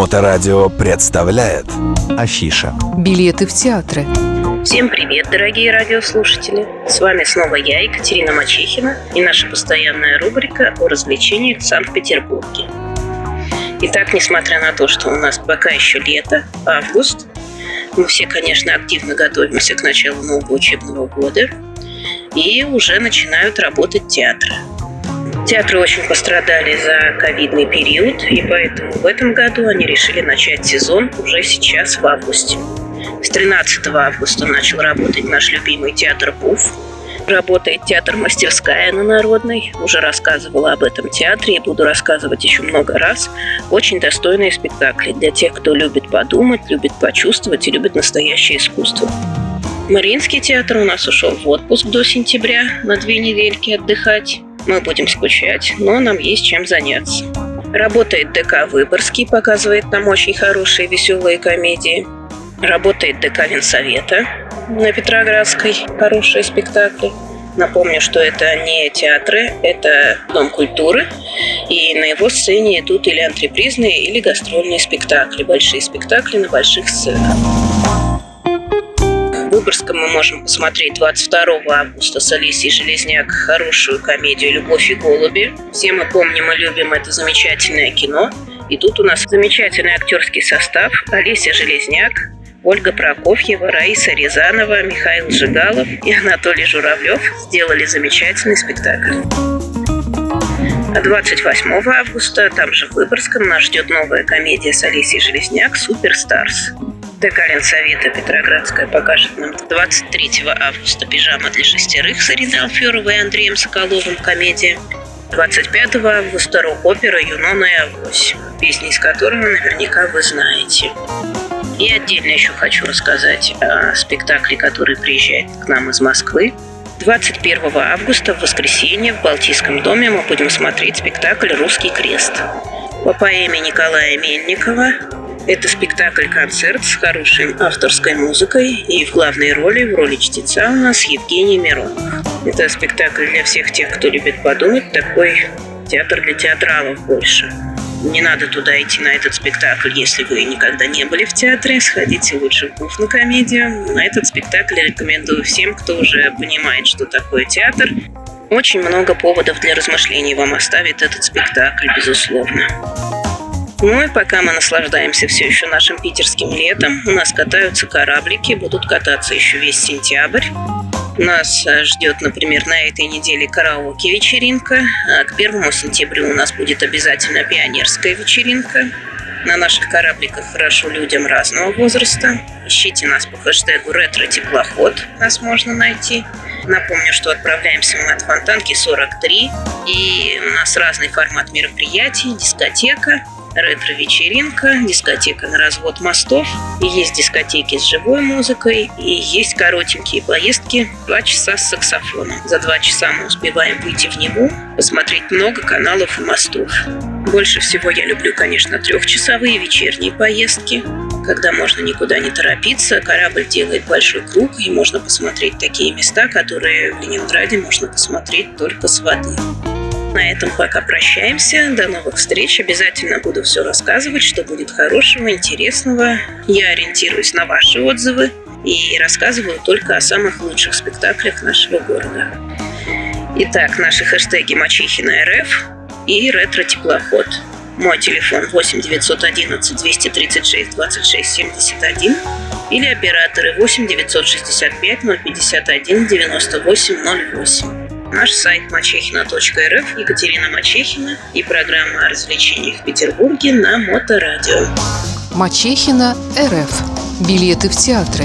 Моторадио представляет Афиша Билеты в театры Всем привет, дорогие радиослушатели! С вами снова я, Екатерина Мачихина, и наша постоянная рубрика о развлечениях в Санкт-Петербурге. Итак, несмотря на то, что у нас пока еще лето, август, мы все, конечно, активно готовимся к началу нового учебного года, и уже начинают работать театры. Театры очень пострадали за ковидный период, и поэтому в этом году они решили начать сезон уже сейчас, в августе. С 13 августа начал работать наш любимый театр ПУФ. Работает театр-мастерская на Народной. Уже рассказывала об этом театре и буду рассказывать еще много раз. Очень достойные спектакли для тех, кто любит подумать, любит почувствовать и любит настоящее искусство. Мариинский театр у нас ушел в отпуск до сентября на две недельки отдыхать. Мы будем скучать, но нам есть чем заняться. Работает ДК Выборгский, показывает нам очень хорошие веселые комедии. Работает ДК Ленсовета на Петроградской, хорошие спектакли. Напомню, что это не театры, это Дом культуры. И на его сцене идут или антрепризные, или гастрольные спектакли, большие спектакли на больших сценах. Выборгском мы можем посмотреть 22 августа с Алисией Железняк хорошую комедию «Любовь и голуби». Все мы помним и любим это замечательное кино. И тут у нас замечательный актерский состав. Олеся Железняк, Ольга Прокофьева, Раиса Рязанова, Михаил Жигалов и Анатолий Журавлев сделали замечательный спектакль. А 28 августа, там же в Выборгском, нас ждет новая комедия с Алисией Железняк «Суперстарс». ТК Ленсовета Петроградская покажет нам 23 августа «Пижама для шестерых» с Ириной Алферовой и Андреем Соколовым комедия. 25 августа рок-опера «Юнона и Авось», песни из которого наверняка вы знаете. И отдельно еще хочу рассказать о спектакле, который приезжает к нам из Москвы. 21 августа в воскресенье в Балтийском доме мы будем смотреть спектакль «Русский крест». По поэме Николая Мельникова это спектакль-концерт с хорошей авторской музыкой и в главной роли, в роли чтеца у нас Евгений Миронов. Это спектакль для всех тех, кто любит подумать, такой театр для театралов больше. Не надо туда идти на этот спектакль, если вы никогда не были в театре. Сходите лучше в БУФ на комедию. На этот спектакль рекомендую всем, кто уже понимает, что такое театр. Очень много поводов для размышлений вам оставит этот спектакль, безусловно. И пока мы наслаждаемся все еще нашим питерским летом, у нас катаются кораблики, будут кататься еще весь сентябрь. Нас э, ждет, например, на этой неделе караоке-вечеринка. А к первому сентябрю у нас будет обязательно пионерская вечеринка. На наших корабликах хорошо людям разного возраста. Ищите нас по хэштегу «Ретро-теплоход». Нас можно найти. Напомню, что отправляемся мы от Фонтанки 43. И у нас разный формат мероприятий, дискотека, ретро-вечеринка, дискотека на развод мостов. И есть дискотеки с живой музыкой, и есть коротенькие поездки, два часа с саксофоном. За два часа мы успеваем выйти в Неву, посмотреть много каналов и мостов. Больше всего я люблю, конечно, трехчасовые вечерние поездки, когда можно никуда не торопиться, корабль делает большой круг, и можно посмотреть такие места, которые в Ленинграде можно посмотреть только с воды. На этом пока прощаемся. До новых встреч. Обязательно буду все рассказывать, что будет хорошего, интересного. Я ориентируюсь на ваши отзывы и рассказываю только о самых лучших спектаклях нашего города. Итак, наши хэштеги Мачихина РФ и Ретро-теплоход. Мой телефон 8 911 236 26 71 или операторы 8 965 051 98 08 наш сайт мачехина.рф, Екатерина Мачехина и программа о развлечениях в Петербурге на Моторадио. Мачехина РФ. Билеты в театры.